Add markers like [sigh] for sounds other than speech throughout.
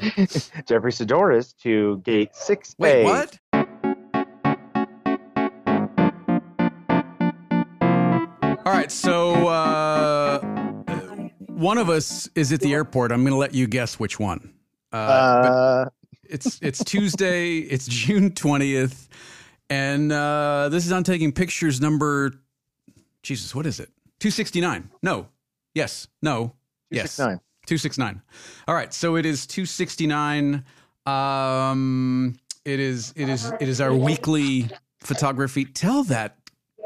[laughs] Jeffrey Saddoris to gate 6A. Wait, what? All right, so uh, one of us is at the airport. I'm going to let you guess which one. Uh, Uh, it's it's Tuesday. It's June 20th, and uh, this is on taking pictures number. Jesus, what is it? 269. No. Yes. No. Yes. 269. 269. All right, so it is 269. Um it is it is it is our weekly photography. Tell that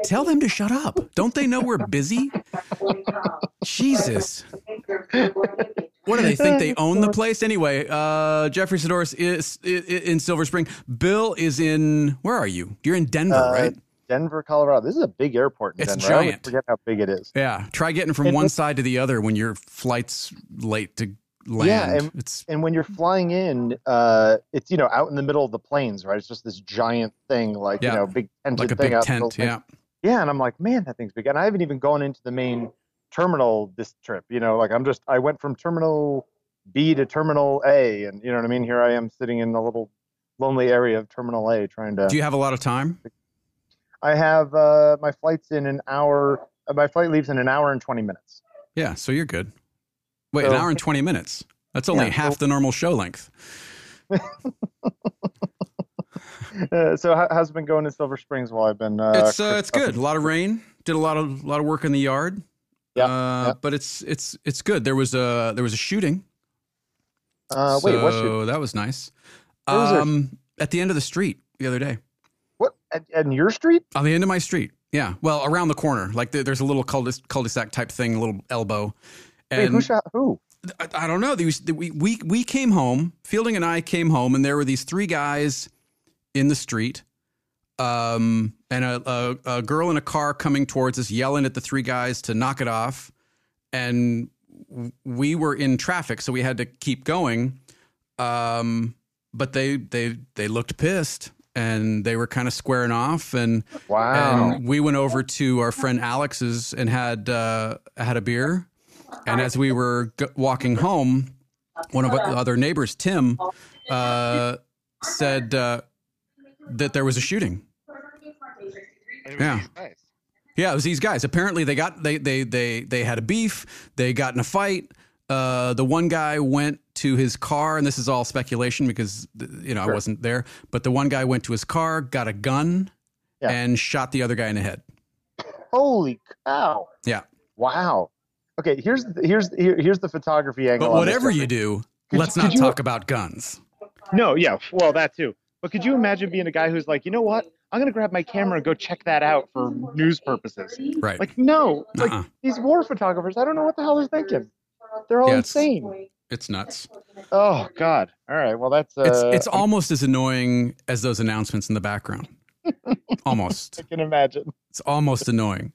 tell them to shut up. Don't they know we're busy? Jesus. What do they think they own the place anyway? Uh Jeffrey Saddoris is i- i- in Silver Spring. Bill is in where are you? You're in Denver, Uh, right? Denver, Colorado. This is a big airport in It's Denver. Giant. forget how big it is. Yeah. Try getting from And one side to the other when your flight's late to land. Yeah, and- it's And when you're flying in, uh, it's you know out in the middle of the plains, right? It's just this giant thing, like Yeah. you know, big tented like a thing big out in the middle tent. of the plains. Yeah. Yeah, and I'm like, man, that thing's big. And I haven't even gone into the main terminal this trip. You know, like I'm just I went from terminal B to terminal A, and you know what I mean. Here I am sitting in the little lonely area of terminal A, trying to. Do you have a lot of time? I have uh, my flight's in an hour. Uh, my flight leaves in an hour and twenty minutes. Yeah, so you're good. Wait, an hour and 20 minutes. That's only Yeah, half so- the normal show length. [laughs] Uh, so how, how's it been going in Silver Springs while I've been? Uh, it's uh, it's good. A lot of rain. Did a lot of a lot of work in the yard. Yeah, Uh, yeah. but it's it's it's good. There was a there was a shooting. Uh, wait, what? so shoot- that was nice. Where was there? Um, at the end of the street the other day. At, at your street? On the end of my street. Yeah. Well, around the corner. Like there- there's a little cul- cul-de-sac type thing, a little elbow. Wait, And who shot who? I, I don't know. These we we we came home. Fielding and I came home, and there were these three guys in the street, um, and a, a a girl in a car coming towards us, yelling at the three guys to knock it off, and we were in traffic, so we had to keep going. Um, but they they they looked pissed, and they were kind of squaring off, and Wow. and we went over to our friend Alex's and had uh, had a beer. And as we were g- walking home, one of the other neighbors, Tim, uh, said uh, that there was a shooting. Yeah. Yeah, it was these guys. Apparently, they got they they they they had a beef. They got in a fight. Uh, the one guy went to his car, and this is all speculation because you know I wasn't there. But the one guy went to his car, got a gun, Yeah. and shot the other guy in the head. Holy cow! Yeah. Wow. Okay, here's the, here's here, here's the photography angle. But whatever you do, Could- let's could not you- talk about guns. No, yeah, well that too. But could you imagine being a guy who's like, you know what? I'm gonna grab my camera and go check that out for news purposes. Right. Like, no, like Uh-uh. these war photographers, I don't know what the hell they're thinking. They're all Yeah, insane. It's nuts. Oh God. All right. Well, that's uh, It's it's almost as annoying as those announcements in the background. [laughs] almost. I can imagine. It's almost annoying.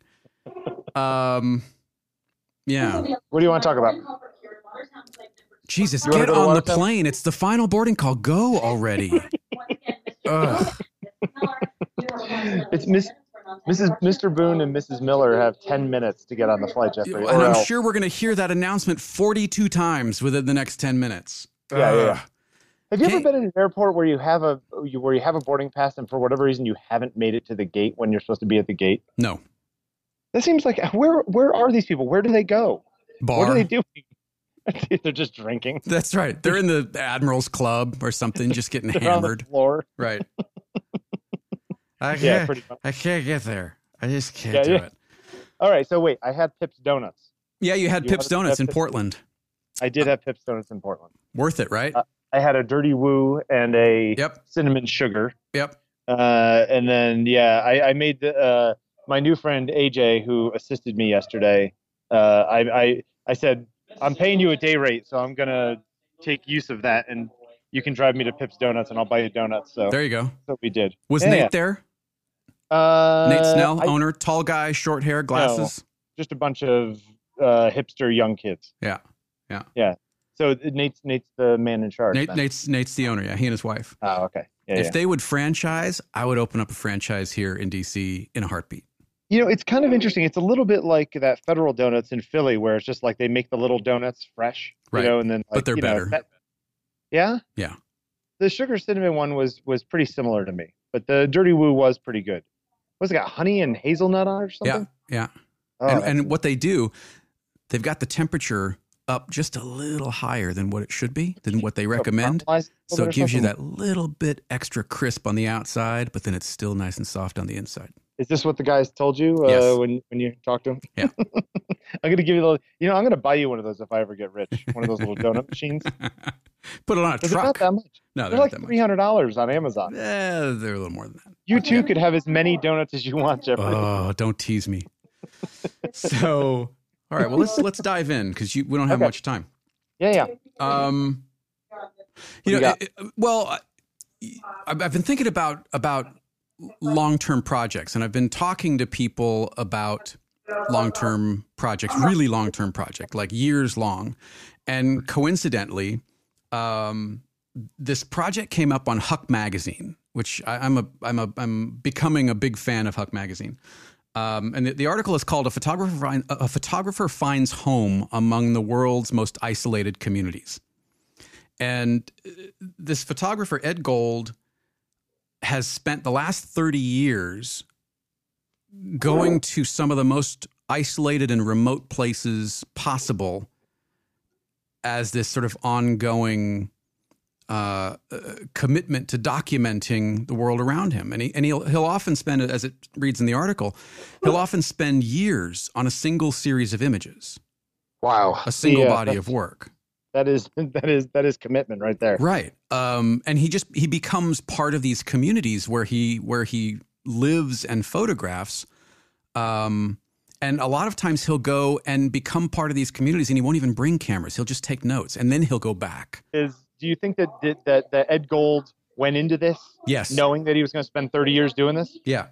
Um yeah. What do you want to talk about? Jesus, get on the plane. It's the final boarding call. Go already. [laughs] It's Miss Mrs. Mr. Boone and Mrs. Miller have ten minutes to get on the flight, Jeffrey. And I'm else. sure we're going to hear that announcement 42 times within the next 10 minutes. Yeah, yeah, yeah. Have you ever been in an airport where you have a you, where you have a boarding pass and for whatever reason you haven't made it to the gate when you're supposed to be at the gate? No. That seems like where where are these people? Where do they go? Bar. What are they doing? [laughs] They're just drinking. That's right. They're in the Admiral's Club or something, just getting [laughs] They're on the hammered. floor. Right. [laughs] I can't, pretty much. I can't get there. I just can't Yeah, do yeah. it. All right, so wait, I had Pips Donuts. Yeah, you had You Pips Donuts in Pips- Portland. I did have Pips Donuts in Portland. Worth it, right? Uh, I had a Dirty Woo and a Yep. cinnamon sugar. Yep. Uh, and then yeah, I, I made the, uh, my new friend AJ who assisted me yesterday. Uh, I, I I said I'm paying you a day rate, so I'm gonna take use of that, and you can drive me to Pips Donuts, and I'll buy you donuts. So There you go. that's what we did. Was Yeah, Nate yeah. there? Uh, Nate Snell, I- owner, tall guy, short hair, glasses. just a bunch of uh, hipster young kids. Yeah. Yeah. Yeah. So Nate's Nate's the man in charge. Nate, then. Nate's Nate's the owner. Yeah, he and his wife. Oh, okay. Yeah, if yeah. they would franchise, I would open up a franchise here in DC in a heartbeat. You know, it's kind of interesting. It's a little bit like that Federal Donuts in Philly, where it's just like they make the little donuts fresh, Right. you know, and then like, But they're you know, better. that- Yeah. Yeah. The sugar cinnamon one was was pretty similar to me, but the dirty woo was pretty good. What's it got? Honey and hazelnut on it or something? Yeah, yeah. Oh, and, and what they do, they've got the temperature up just a little higher than what it should be, than what they recommend. So it gives you that little bit extra crisp on the outside, but then it's still nice and soft on the inside. Is this what the guys told you uh, Yes. when when you talked to them? Yeah. [laughs] I'm gonna give you the. Little you know, I'm gonna buy you one of those if I ever get rich. One of those little donut machines. [laughs] Put it on a it not truck. that much? No, they're They're like three hundred dollars on Amazon. Yeah, they're a little more than that. You too could have as many donuts as you want, Jeffrey. Oh, don't tease me. [laughs] So, all right, well let's let's dive in because we don't have Okay. much time. yeah, yeah. Um, you you know, got? it- it- well, I- I've been thinking about about long term projects, and I've been talking to people about long term projects, really long term project, like years long, and coincidentally, um, this project came up on Huck Magazine, which I, I'm a I'm a I'm becoming a big fan of Huck Magazine. Um, and the, the article is called "A Photographer A Photographer Finds Home Among the World's Most Isolated Communities." And uh, this photographer Ed Gold has spent the last 30 years going to some of the most isolated and remote places possible as this sort of ongoing uh, uh, commitment to documenting the world around him. And, he, and he'll, he'll often spend, as it reads in the article, he'll often spend years on a single series of images, Wow. a single Yeah, body of work. That is [laughs] that is that is commitment right there. Right. Um, and he just he becomes part of these communities where he where he lives and photographs. Um, and a lot of times he'll go and become part of these communities, and he won't even bring cameras. He'll just take notes, and then he'll go back. Is do you think that that that, that Ed Gold went into this Yes. knowing that he was going to spend 30 years doing this? Yeah.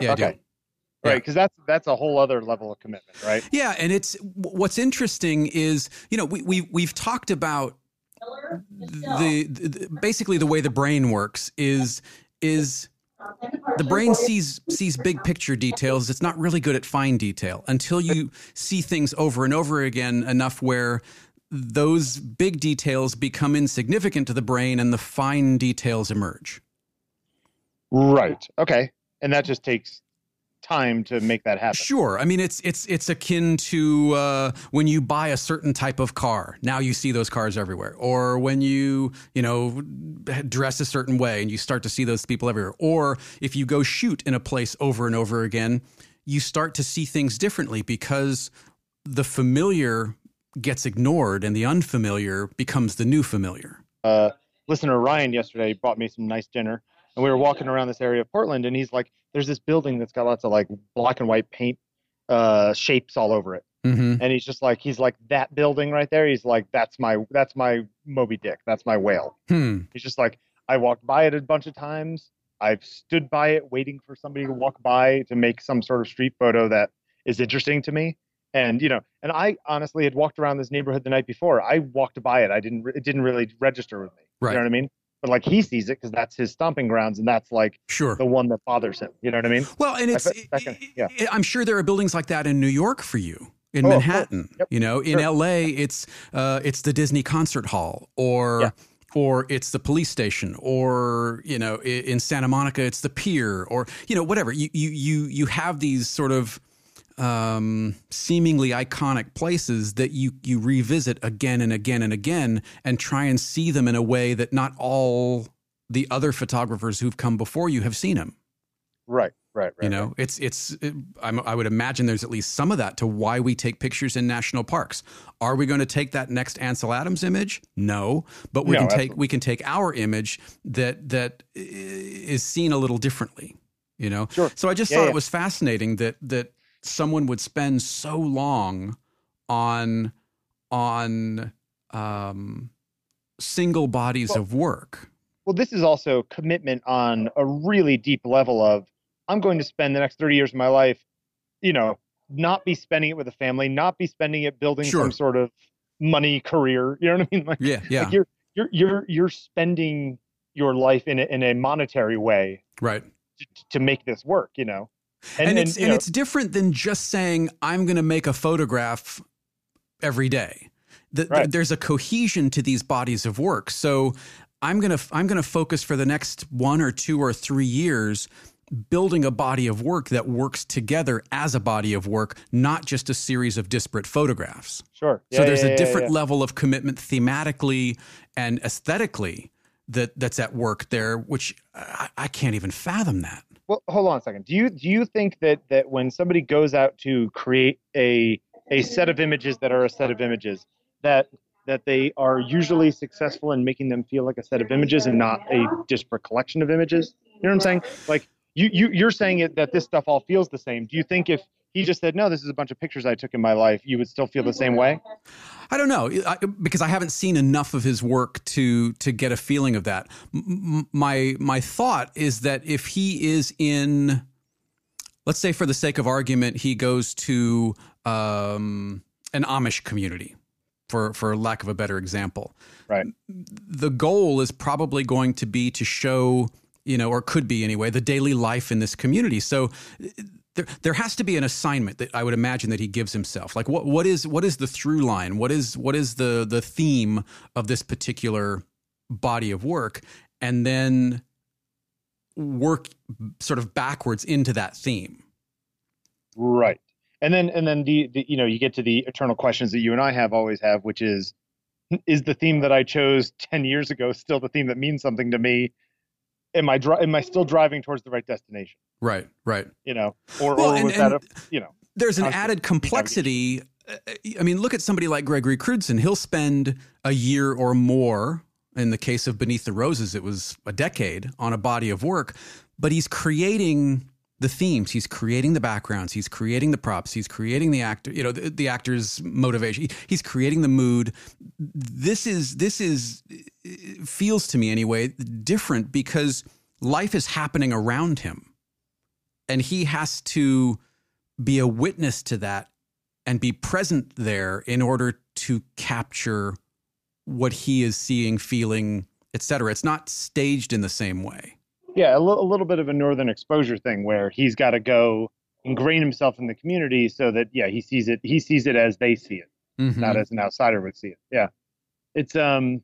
Yeah. Okay. Yeah. Right, because that's that's a whole other level of commitment, right? Yeah, and it's what's interesting is you know we we we've talked about the, the basically the way the brain works is is the brain sees sees big picture details it's not really good at fine detail until you see things over and over again enough where those big details become insignificant to the brain and the fine details emerge Right. Okay. And that just takes time to make that happen. Sure. I mean, it's it's it's akin to uh, when you buy a certain type of car. Now you see those cars everywhere. Or when you you know dress a certain way and you start to see those people everywhere. Or if you go shoot in a place over and over again, you start to see things differently because the familiar gets ignored and the unfamiliar becomes the new familiar. Uh, listener Ryan yesterday bought me some nice dinner, and we were walking around this area of Portland, and he's like, "There's this building that's got lots of like black and white paint uh, shapes all over it." Mm-hmm. and he's just like he's like that building right there. He's like that's my that's my moby dick. That's my whale. Hmm. he's just like i walked by it a bunch of times. I've stood by it waiting for somebody to walk by to make some sort of street photo that is interesting to me. And you know and i honestly had walked around this neighborhood the night before. I walked by it. I didn't it didn't really register with me. Right. you know what i mean but like he sees it because that's his stomping grounds and that's like Sure. the one that bothers him you know what i mean Well, and it's, that can- yeah. I- I'm sure there are buildings like that in New York for you, in Oh. Manhattan. Yep. You know, in Sure. LA, it's uh, it's the Disney concert hall, or Yeah. or it's the police station, or you know, in Santa Monica, it's the pier, or you know, whatever. You you you you have these sort of um, seemingly iconic places that you you revisit again and again and again, and try and see them in a way that not all the other photographers who've come before you have seen them. right right right You know, it's it's. It, I'm, I would imagine there's at least some of that to why we take pictures in national parks. Are we going to take that next Ansel Adams image? No, but we No, can take we can take our image that that is seen a little differently. You know, Sure. so I just Yeah, thought yeah. it was fascinating that that someone would spend so long on on um, single bodies Well, of work. well this is also commitment on a really deep level of i'm going to spend the next 30 years of my life you know not be spending it with a family not be spending it building Sure. some sort of money career [laughs] you know what i mean like, Yeah, yeah, like you're you're you're you're spending your life in a, in a monetary way right. to, to make this work you know and, it's you and it's different than just saying I'm going to make a photograph every day. The, right. there's a cohesion to these bodies of work. So I'm gonna I'm gonna focus for the next one or two or three years building a body of work that works together as a body of work, not just a series of disparate photographs. Sure. Yeah, so there's yeah, a different yeah, level of commitment thematically and aesthetically that that's at work there, which I, I can't even fathom that. Well, hold on a second. Do you do you think that that when somebody goes out to create a a set of images that are a set of images that that they are usually successful in making them feel like a set of images and not a disparate collection of images? You know what I'm saying? Like you you you're saying it that this stuff all feels the same. Do you think if he just said no, this is a bunch of pictures I took in my life, you would still feel the same way? I don't know I, because I haven't seen enough of his work to to get a feeling of that. M- my my thought is that if he is in, let's say for the sake of argument, he goes to um, an Amish community, for for lack of a better example. Right. The goal is probably going to be to show you know, or could be anyway, the daily life in this community. So there, there has to be an assignment that I would imagine that he gives himself. Like what what is what is the through line? What is what is the the theme of this particular body of work? And then work sort of backwards into that theme. Right. And then and then the, the you know, you get to the eternal questions that you and I have always have, which is is the theme that I chose 10 years ago still the theme that means something to me am I dri- am I still driving towards the right destination? Right, right. You know, or, well, or and, was and that a you know? There's an added complexity. Uh, I mean, look at somebody like Gregory Crewdson. He'll spend a year or more. In the case of Beneath the Roses, it was a decade on a body of work, but he's creating the themes. He's creating the backgrounds. He's creating the props. He's creating the actor you know the, the actor's motivation. He's creating the mood. This is this is feels to me anyway different because life is happening around him. And he has to be a witness to that and be present there in order to capture what he is seeing feeling etc it's not staged in the same way yeah, a, l- a little bit of a northern exposure thing where he's got to go ingrain himself in the community so that yeah he sees it he sees it as they see it, mm-hmm. not as an outsider would see it. Yeah, it's um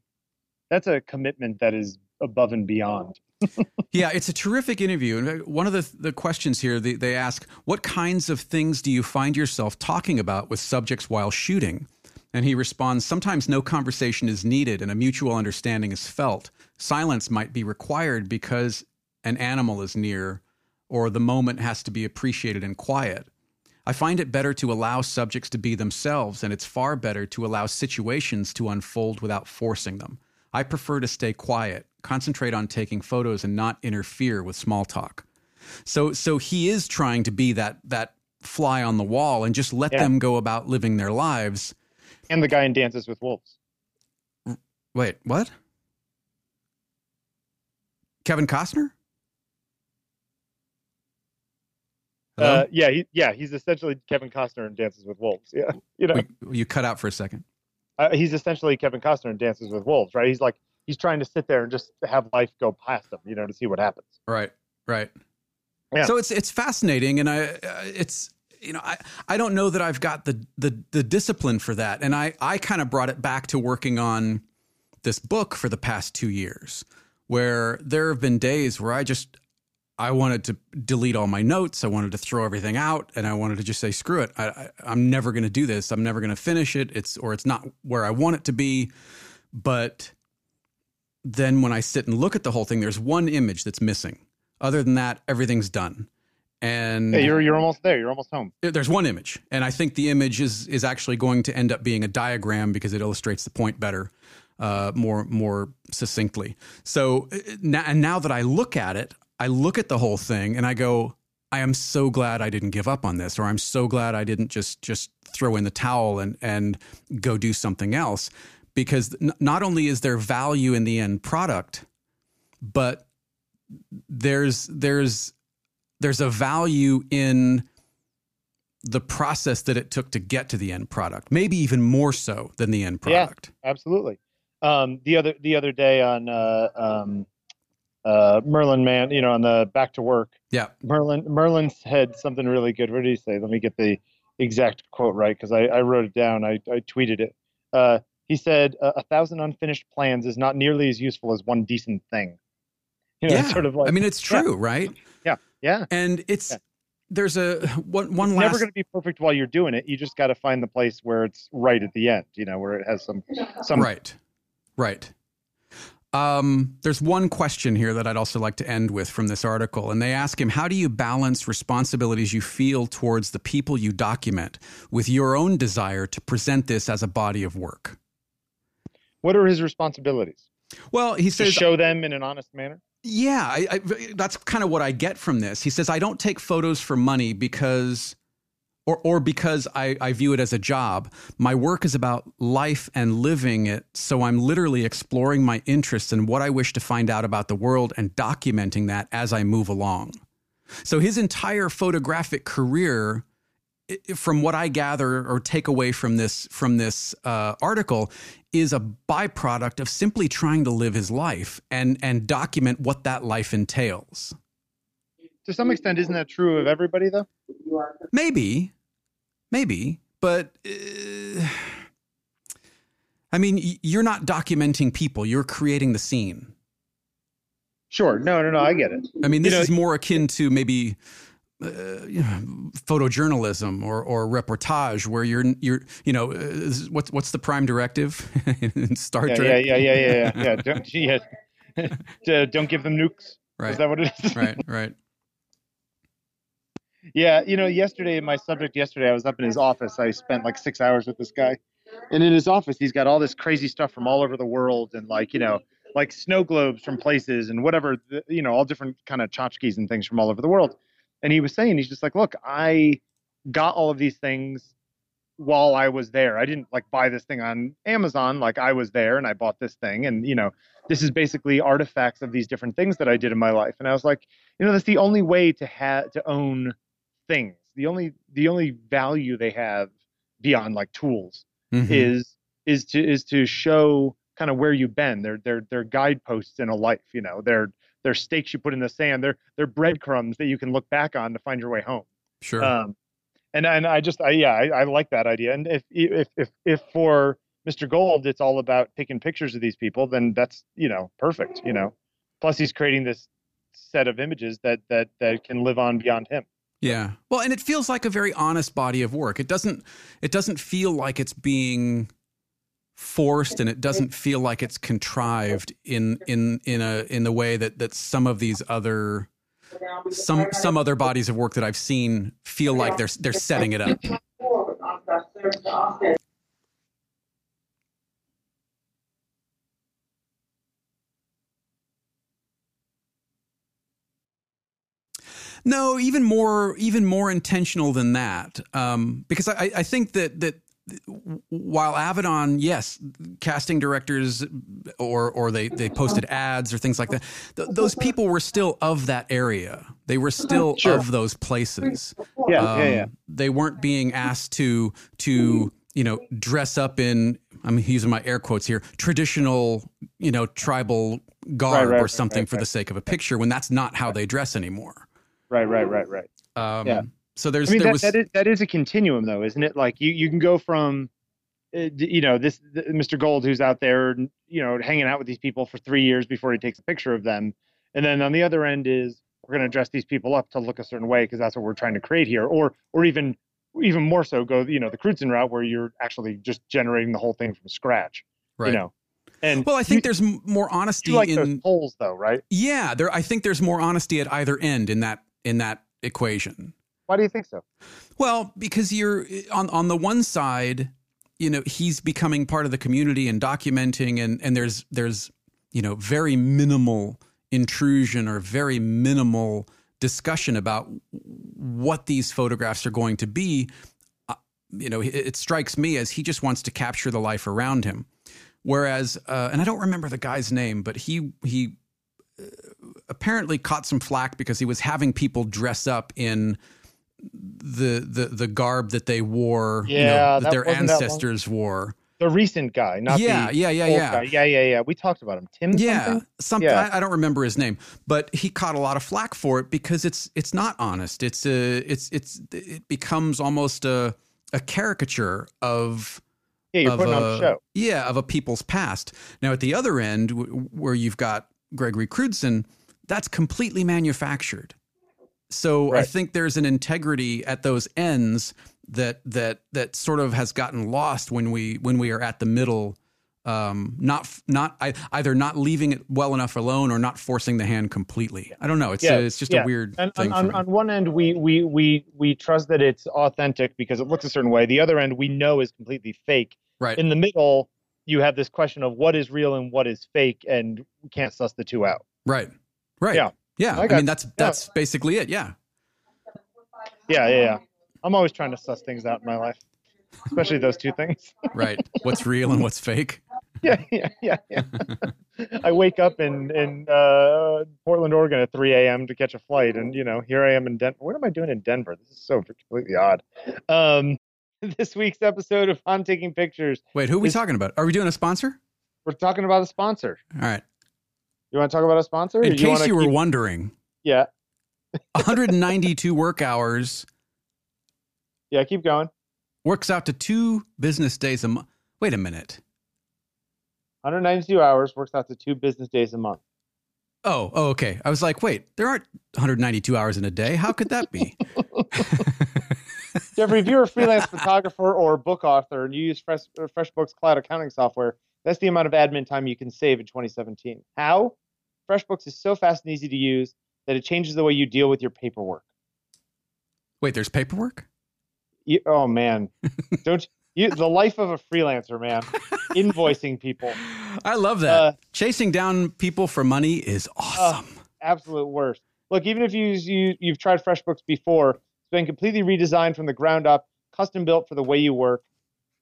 that's a commitment that is above and beyond. [laughs] yeah, it's a terrific interview. And one of the, the questions here, they, they ask, What kinds of things do you find yourself talking about with subjects while shooting? And he responds, Sometimes no conversation is needed and a mutual understanding is felt. Silence might be required because an animal is near or the moment has to be appreciated in quiet. I find it better to allow subjects to be themselves, and it's far better to allow situations to unfold without forcing them. I prefer to stay quiet, concentrate on taking photos, and not interfere with small talk. So, so he is trying to be that that fly on the wall and just let yeah. them go about living their lives. And the guy in Dances with Wolves. Wait, what? Kevin Costner? Uh, yeah, he, yeah, he's essentially Kevin Costner in Dances with Wolves. [laughs] Yeah, you know, you cut out for a second. Uh, he's essentially Kevin Costner in Dances with Wolves, right? He's like he's trying to sit there and just have life go past him, you know, to see what happens. Right, right. Yeah. So it's it's fascinating, and I uh, it's you know I I don't know that I've got the the the discipline for that, and I I kind of brought it back to working on this book for the past two years, where there have been days where I just I wanted to delete all my notes. I wanted to throw everything out, and I wanted to just say, "Screw it! I, am never going to do this. I'm never going to finish it. It's or it's not where I want it to be." But then when I sit and look at the whole thing, there's one image that's missing. Other than that, everything's done. And hey, you're you're almost there. You're almost home. There's one image, and I think the image is is actually going to end up being a diagram because it illustrates the point better, uh, more more succinctly. So uh, now, and now that I look at it, I look at the whole thing and I go, I am so glad I didn't give up on this, or I'm so glad I didn't just just throw in the towel and and go do something else, because n- not only is there value in the end product, but there's there's there's a value in the process that it took to get to the end product, maybe even more so than the end product. Yeah, absolutely. Um, the other the other day on uh, um, uh, Merlin Mann, you know, on the back to work. Yeah. Merlin Merlin said something really good. What did he say? Let me get the exact quote right because I, I wrote it down. I, I tweeted it. Uh, he said a, a thousand unfinished plans is not nearly as useful as one decent thing. You know, yeah, sort of like, I mean, it's true, yeah. right? Yeah, yeah. And it's yeah. there's a one one it's last. Never going to be perfect while you're doing it. You just got to find the place where it's right at the end. You know, where it has some some right, right. Um, there's one question here that I'd also like to end with from this article. And they ask him, How do you balance responsibilities you feel towards the people you document with your own desire to present this as a body of work? What are his responsibilities? Well, he says, to show them in an honest manner. Yeah, I, I, that's kind of what I get from this. He says, I don't take photos for money because or or because I, I view it as a job. My work is about life and living it, so I'm literally exploring my interests and what I wish to find out about the world and documenting that as I move along. So his entire photographic career, from what I gather or take away from this from this uh, article, is a byproduct of simply trying to live his life and and document what that life entails. To some extent, isn't that true of everybody, though? Maybe, Maybe, but uh, I mean, you're not documenting people; you're creating the scene. Sure. No, no, no. I get it. I mean, this you know, is more akin to maybe uh, you know, photojournalism or or reportage, where you're you're you know uh, what's what's the prime directive [laughs] in Star yeah, Trek? Yeah, yeah, yeah, yeah, yeah. [laughs] yeah. Don't, [laughs] yeah. don't give them nukes. Right. Is that what it is? right, right. Yeah, you know, yesterday, my subject yesterday, I was up in his office. I spent like six hours with this guy. And in his office, he's got all this crazy stuff from all over the world and like, you know, like snow globes from places and whatever, you know, all different kind of tchotchkes and things from all over the world. And he was saying, he's just like, look, I got all of these things while I was there. I didn't like buy this thing on Amazon. Like I was there and I bought this thing. And, you know, this is basically artifacts of these different things that I did in my life. And I was like, you know, that's the only way to have to own things. The only the only value they have beyond like tools mm-hmm. is is to is to show kind of where you've been. They're they're they're guideposts in a life. You know, they're they're stakes you put in the sand. They're they're breadcrumbs that you can look back on to find your way home. Sure. Um, and and I just I, yeah I, I like that idea. And if if if if for Mr. Gold it's all about taking pictures of these people, then that's you know perfect. You know, plus he's creating this set of images that that that can live on beyond him. Yeah. Well, and it feels like a very honest body of work. It doesn't it doesn't feel like it's being forced and it doesn't feel like it's contrived in in in a in the way that that some of these other some some other bodies of work that I've seen feel like they're they're setting it up. No, even more, even more intentional than that. Um, because I, I think that that while Avedon, yes, casting directors or or they they posted ads or things like that, th- those people were still of that area. They were still sure. of those places. Yeah, um, yeah, yeah. They weren't being asked to to you know dress up in. I'm using my air quotes here. Traditional, you know, tribal garb right, right, or something right, for the sake of a picture when that's not how they dress anymore. Right, right, right, right. Um, yeah. So there's I mean, there that, was that is that is a continuum though, isn't it? Like you you can go from uh, you know this Mr. Gold who's out there you know hanging out with these people for 3 years before he takes a picture of them. And then on the other end is we're going to dress these people up to look a certain way because that's what we're trying to create here or or even even more so go you know the Crewdson route where you're actually just generating the whole thing from scratch. Right. You know. And well, I think you, there's more honesty like in poles, though, right? Yeah, there. I think there's more honesty at either end in that in that equation. Why do you think so? Well, because you're on on the one side, you know, he's becoming part of the community and documenting and and there's there's, you know, very minimal intrusion or very minimal discussion about what these photographs are going to be. Uh, you know, it, it, strikes me as he just wants to capture the life around him. Whereas, uh, and I don't remember the guy's name, but he he apparently caught some flack because he was having people dress up in the the the garb that they wore, yeah, you know, that, that their ancestors wore. The recent guy, not yeah, the yeah, yeah, yeah, guy. yeah, yeah, yeah. We talked about him, Tim. Yeah, something. something yeah. I, I, don't remember his name, but he caught a lot of flack for it because it's it's not honest. It's a it's it's it becomes almost a a caricature of Yeah, you're of putting a, on a show. Yeah, of a people's past. Now, at the other end, w- where you've got Gregory Crewdson, that's completely manufactured. So I think there's an integrity at those ends that that that sort of has gotten lost when we when we are at the middle. Um, not not I, either not leaving it well enough alone or not forcing the hand completely. I don't know. It's Yeah, a, it's just yeah. a weird And thing. on, for on, me. on one end, we, we we we trust that it's authentic because it looks a certain way. The other end, we know is completely fake. right. In the middle, you have this question of what is real and what is fake, and we can't suss the two out. Right. Right. Yeah. Yeah. I I, mean, that's that's basically it. Yeah. Yeah, yeah, yeah. I'm always trying to suss things out in my life, especially those two things. [laughs] Right. what's real and what's fake. yeah, yeah, yeah, yeah. [laughs] I wake up in in uh, Portland, Oregon at 3 a.m. to catch a flight, and you know, here I am in Denver. What am I doing in Denver? This is so completely odd. Um, [laughs] this week's episode of On Taking Pictures, Wait, who are we Is- talking about? Are we doing a sponsor? we're talking about a sponsor. All right. You want to talk about a sponsor? In you case you were keep- wondering, yeah, 192 [laughs] work hours yeah, keep going. works out to two business days a month. Wait a minute. 192 hours works out to two business days a month. Oh, oh, okay. I was like, wait, there aren't 192 hours in a day. How could that be? [laughs] Jeffrey, if you're a freelance photographer or book author and you use Fresh, uh, FreshBooks cloud accounting software, that's the amount of admin time you can save in 2017. How? FreshBooks is so fast and easy to use that it changes the way you deal with your paperwork. wait, there's paperwork? You, oh man, [laughs] don't you? The life of a freelancer, man. Invoicing people, I love that. Uh, Chasing down people for money is awesome. absolute worst. Look, even if you, you you've tried FreshBooks before, it's been completely redesigned from the ground up, custom built for the way you work.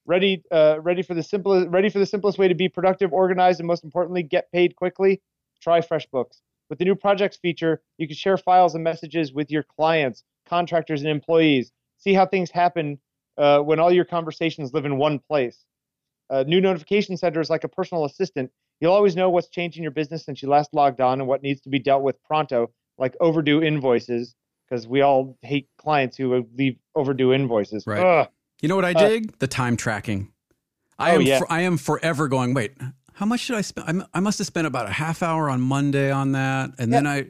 Ready, uh, ready for the simplest, ready for the simplest way to be productive, organized, and most importantly, get paid quickly. Try FreshBooks. With the new projects feature, you can share files and messages with your clients, contractors, and employees. See how things happen uh, when all your conversations live in one place. Uh, new notification center is like a personal assistant. You'll always know what's changed in your business since you last logged on and what needs to be dealt with pronto, like overdue invoices, because we all hate clients who leave overdue invoices. Right. Ugh. You know what I uh, dig? The time tracking. I Oh, am yeah. for, I am forever going, wait, how much should I spend? I'm, I must have spent about a half hour on Monday on that. And then I,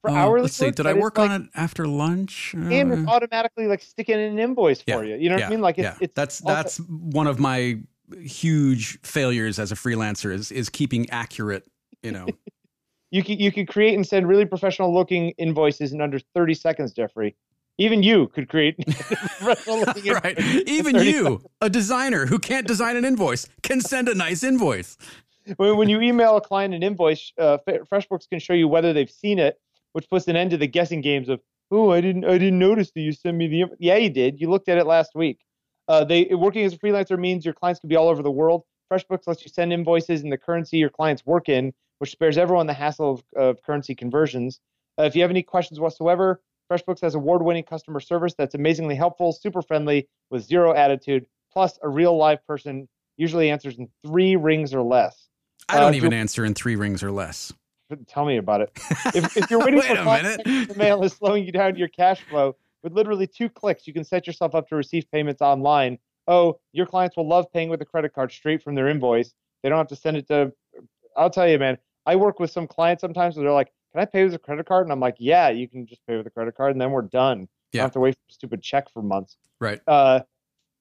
For uh, hourly let's see, did I work like- on it after lunch? And Uh, it's automatically like sticking an invoice Yeah, for you. You know what yeah, I mean? Like it's, yeah, it's that's that's one of my huge failures as a freelancer is is keeping accurate. You know, [laughs] you can you could create and send really professional looking invoices in under 30 seconds, Jeffrey. Even you could create [laughs] [laughs] right? Even [laughs] 30 you, a designer who can't design an invoice, can send a nice invoice. when, when you email a client an invoice, uh, FreshBooks can show you whether they've seen it, which puts an end to the guessing games of, oh, I didn't, I didn't notice that you sent me the. Yeah, you did. You looked at it last week. Uh, they working as a freelancer means your clients can be all over the world. FreshBooks lets you send invoices in the currency your clients work in, which spares everyone the hassle of, of currency conversions. Uh, if you have any questions whatsoever, FreshBooks has award-winning customer service that's amazingly helpful, super friendly, with zero attitude. Plus, a real live person usually answers in three rings or less. I don't Uh, even answer in three rings or less. Tell me about it. [laughs] If, if you're waiting Wait for a minute. the mail is slowing you down to your cash flow, with literally two clicks, you can set yourself up to receive payments online. Oh, your clients will love paying with a credit card straight from their invoice. They don't have to send it to. I'll tell you, man. I work with some clients sometimes where they're like, "Can I pay with a credit card?" And I'm like, "Yeah, you can just pay with a credit card, and then we're done. You don't have to wait for a stupid check for months." Right. Uh,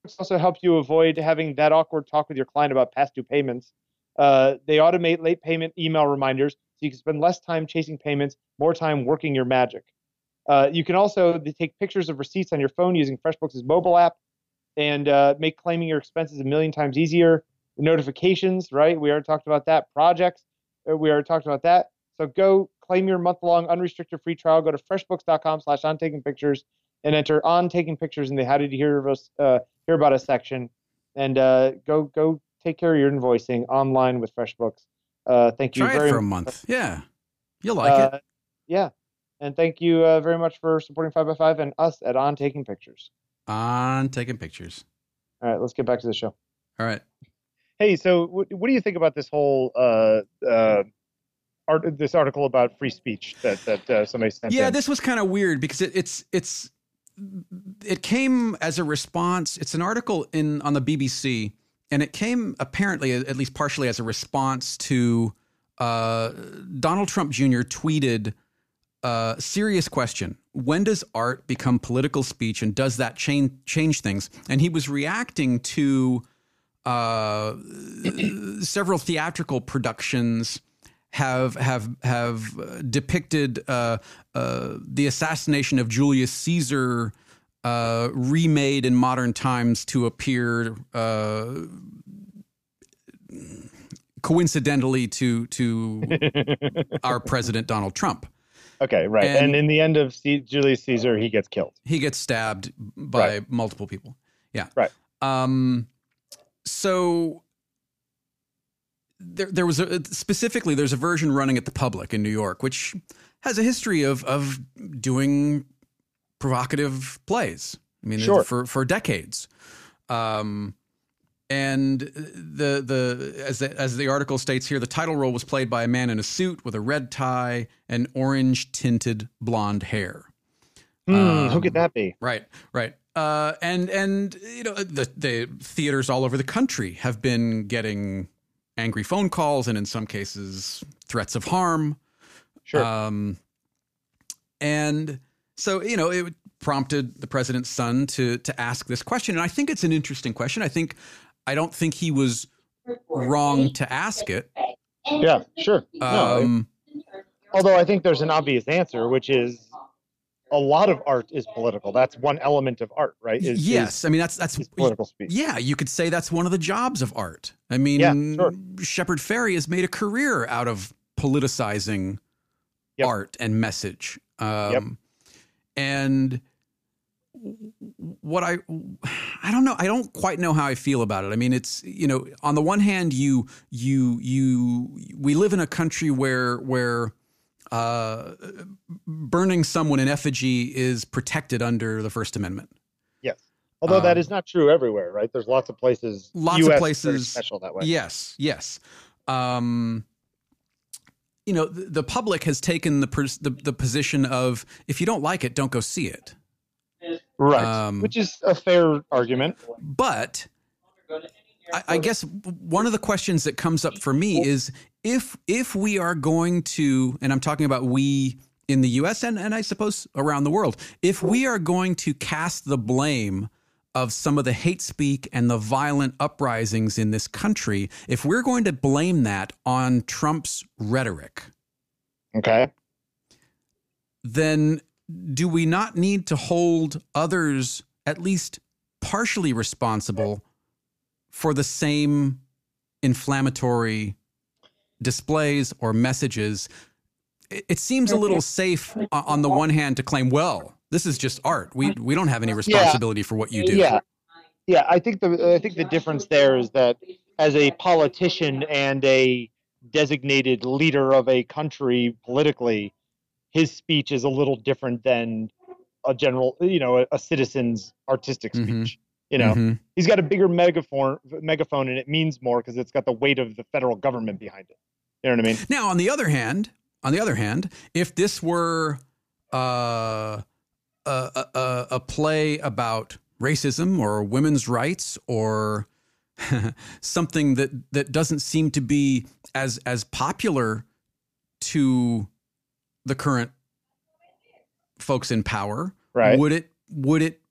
this also helps you avoid having that awkward talk with your client about past due payments. Uh, they automate late payment email reminders so you can spend less time chasing payments, more time working your magic. Uh, you can also take pictures of receipts on your phone using FreshBooks' mobile app and uh, make claiming your expenses a million times easier. Notifications, right? We already talked about that. Projects, uh, we already talked about that. So go claim your month-long unrestricted free trial. Go to freshbooks.com slash on taking pictures and enter on taking pictures in the how did you hear of us uh, hear about us section and uh, go go take care of your invoicing online with FreshBooks. Uh, thank you Try very it for a month. Yeah, you'll like it. Uh, Yeah. And thank you uh, very much for supporting 5x5 and us at On Taking Pictures. On taking pictures. All right, let's get back to the show. All right. Hey, so what, what do you think about this whole uh, uh, art, this article about free speech that that uh, somebody sent Yeah, in? this was kind of weird because it, it's it's it came as a response. It's an article in on the BBC, and it came apparently, at least partially, as a response to uh, Donald Trump Jr. tweeted a serious question: When does art become political speech, and does that change change things? And he was reacting to uh, several theatrical productions have have have depicted uh, uh, the assassination of Julius Caesar uh, remade in modern times to appear uh, coincidentally to to [laughs] our president Donald Trump. Okay, right. And, and in the end of C- Julius Caesar, he gets killed. He gets stabbed by right. multiple people. Yeah. Right. Um. So there, there was a specifically there's a version running at the public in New York, which has a history of of doing provocative plays. I mean, sure. for for decades. Um, and the the as the as the article states here, the title role was played by a man in a suit with a red tie and orange tinted blonde hair. Mm, um, who could that be? Right, right. Uh, and and you know the the theaters all over the country have been getting angry phone calls and in some cases threats of harm. Sure. Um, and so you know it prompted the president's son to to ask this question, and I think it's an interesting question. I think I don't think he was wrong to ask it. Yeah, sure. Um, no, although I think there's an obvious answer, which is a lot of art is political. That's one element of art, right? Is, yes, is, I mean that's that's political speech. Yeah, you could say that's one of the jobs of art. I mean, yeah, sure. Shepard Fairey has made a career out of politicizing yep. art and message. Um, yep. And what I I don't know I don't quite know how I feel about it. I mean it's you know on the one hand you you you we live in a country where where uh, burning someone in effigy is protected under the First Amendment. Yes. Although um, that is not true everywhere, right? There's lots of places. Lots US of places special that way. Yes, yes. Um, you know, the, the, public has taken the, the the position of if you don't like it, don't go see it. Right, um, which is a fair argument. But I, I guess one of the questions that comes up for me is if if we are going to, and I'm talking about we in the U.S. and and I suppose around the world, if we are going to cast the blame of some of the hate speak and the violent uprisings in this country, if we're going to blame that on Trump's rhetoric, okay, then do we not need to hold others at least partially responsible for the same inflammatory displays or messages? It seems a little safe on the one hand to claim, well, this is just art. We we don't have any responsibility yeah. for what you do. Yeah, yeah. I think the I think the difference there is that as a politician and a designated leader of a country politically, his speech is a little different than a general, you know, a, a citizen's artistic Mm-hmm. speech. You know, Mhm. he's got a bigger megaphone, megaphone, and it means more because it's got the weight of the federal government behind it. You know what I mean? Now, on the other hand, on the other hand, if this were uh, a, a, a, play about racism or women's rights or [laughs] something that, that doesn't seem to be as as popular to the current folks in power, Right. would it would it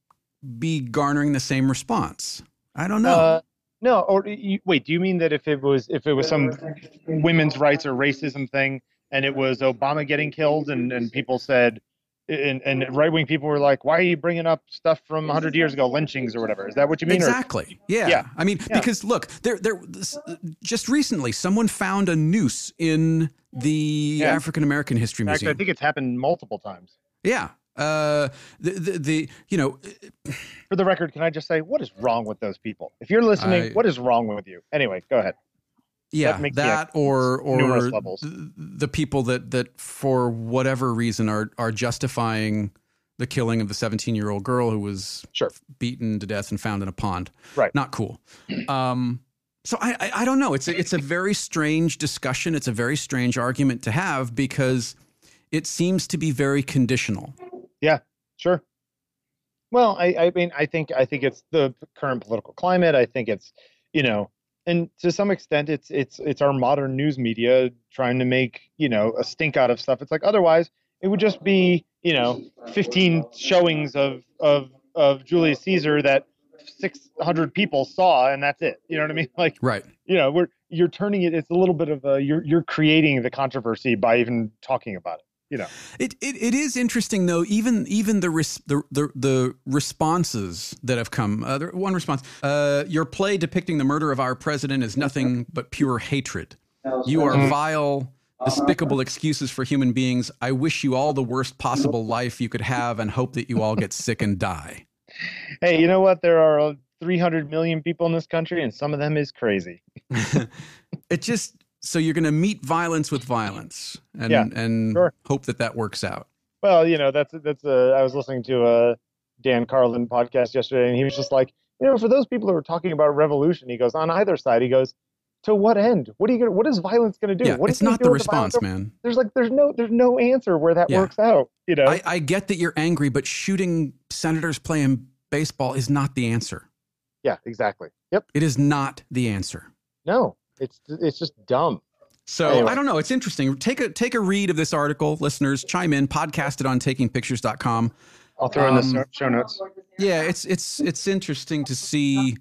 be garnering the same response? I don't know. Uh, no, or you, wait, do you mean that if it was if it was some women's rights or racism thing, and it was Obama getting killed, and and people said, and and right wing people were like, why are you bringing up stuff from 100 years ago, lynchings or whatever? Is that what you mean? Or- Exactly. Yeah. Yeah. I mean, Yeah. because look, there, there, just recently, someone found a noose in the Yeah. African American History fact, Museum. I think it's happened multiple times. yeah. Uh, the, the, the, you know, For the record, can I just say, what is wrong with those people? If you're listening, I- what is wrong with you? Anyway, go ahead. yeah, me that or or th- the people that that for whatever reason are are justifying the killing of the 17 year old girl who was Sure. beaten to death and found in a pond. Right. Not cool. Um, so I, I I don't know. It's a, it's a very strange discussion. It's a very strange argument to have because it seems to be very conditional. Yeah, sure. Well, I, I mean, I think I think it's the current political climate. I think it's you know, and to some extent, it's it's it's our modern news media trying to make you know a stink out of stuff. It's like otherwise it would just be you know 15 showings of of of Julius Caesar that 600 people saw and that's it. You know what I mean? [laughs] Like right. You know, we're you're turning it. It's a little bit of a you're you're creating the controversy by even talking about it you know. It, it it is interesting though even even the res, the, the the responses that have come uh, one response uh, your play depicting the murder of our president is nothing but pure hatred. You are vile despicable excuses for human beings. I wish you all the worst possible life you could have and hope that you all get sick and die. Hey you know what? There are 300 million people in this country and some of them is crazy. [laughs] It just so you're going to meet violence with violence and yeah, and sure. hope that that works out. Well, you know, that's that's a. I was listening to a Dan Carlin podcast yesterday, and he was just like, you know, for those people who are talking about revolution, he goes on either side. He goes, to what end? What are you going? What is violence going to do? Yeah, what it's not the response, the man. There's like there's no there's no answer where that yeah. works out. You know, I, I get that you're angry, but shooting senators playing baseball is not the answer. Yeah, exactly. Yep. It is not the answer. No, it's it's just dumb. So anyway. I don't know. It's interesting. Take a take a read of this article, listeners. Chime in. Podcast it on takingpictures.com. I'll throw um, in the um, show notes. Yeah, it's it's it's interesting to see.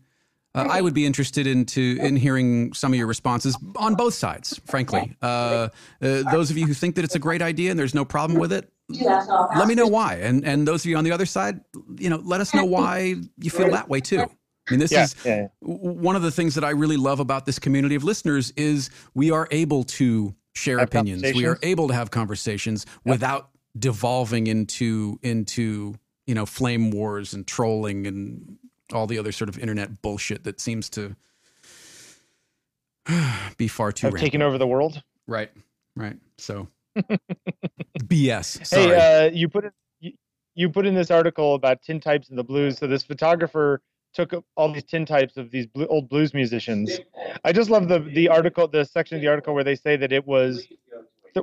Uh, I would be interested into in hearing some of your responses on both sides. Frankly, uh, uh, those of you who think that it's a great idea and there's no problem with it, let me know why. And and those of you on the other side, you know, let us know why you feel that way too. I mean, this yeah, is yeah. one of the things that I really love about this community of listeners is we are able to share have opinions. We are able to have conversations yep. without devolving into into you know flame wars and trolling and all the other sort of internet bullshit that seems to [sighs] be far too have taken over the world. Right, right. So [laughs] BS. Sorry. Hey, uh, you put it. You, you put in this article about tintypes and the blues. So this photographer took all these tintypes of these blue, old blues musicians. I just love the the article, the section of the article where they say that it was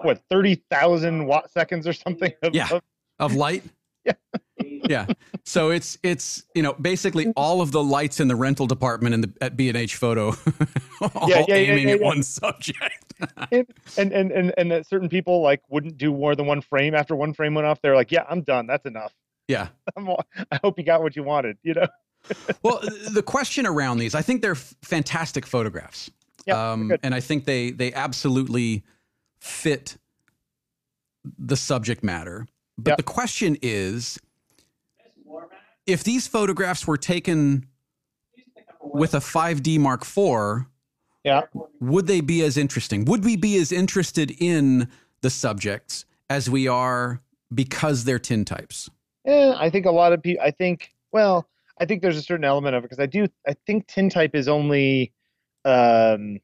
what thirty thousand watt seconds or something. Of, yeah, of, of light. [laughs] Yeah. yeah. So it's it's you know basically all of the lights in the rental department in the at B and H photo, [laughs] all yeah, yeah, aiming yeah, at one subject. [laughs] and, and and and that certain people like wouldn't do more than one frame. After one frame went off, they're like, "Yeah, I'm done. That's enough." Yeah. I'm, I hope you got what you wanted. You know well, the question around these, I think they're fantastic photographs. Yeah, um, and I think they they absolutely fit the subject matter. But yep. the question is if these photographs were taken with a 5D Mark IV, yeah. would they be as interesting? Would we be as interested in the subjects as we are because they're tintypes? Yeah, I think a lot of people, I think, well, I think there's a certain element of it because I do I think tintype is only um,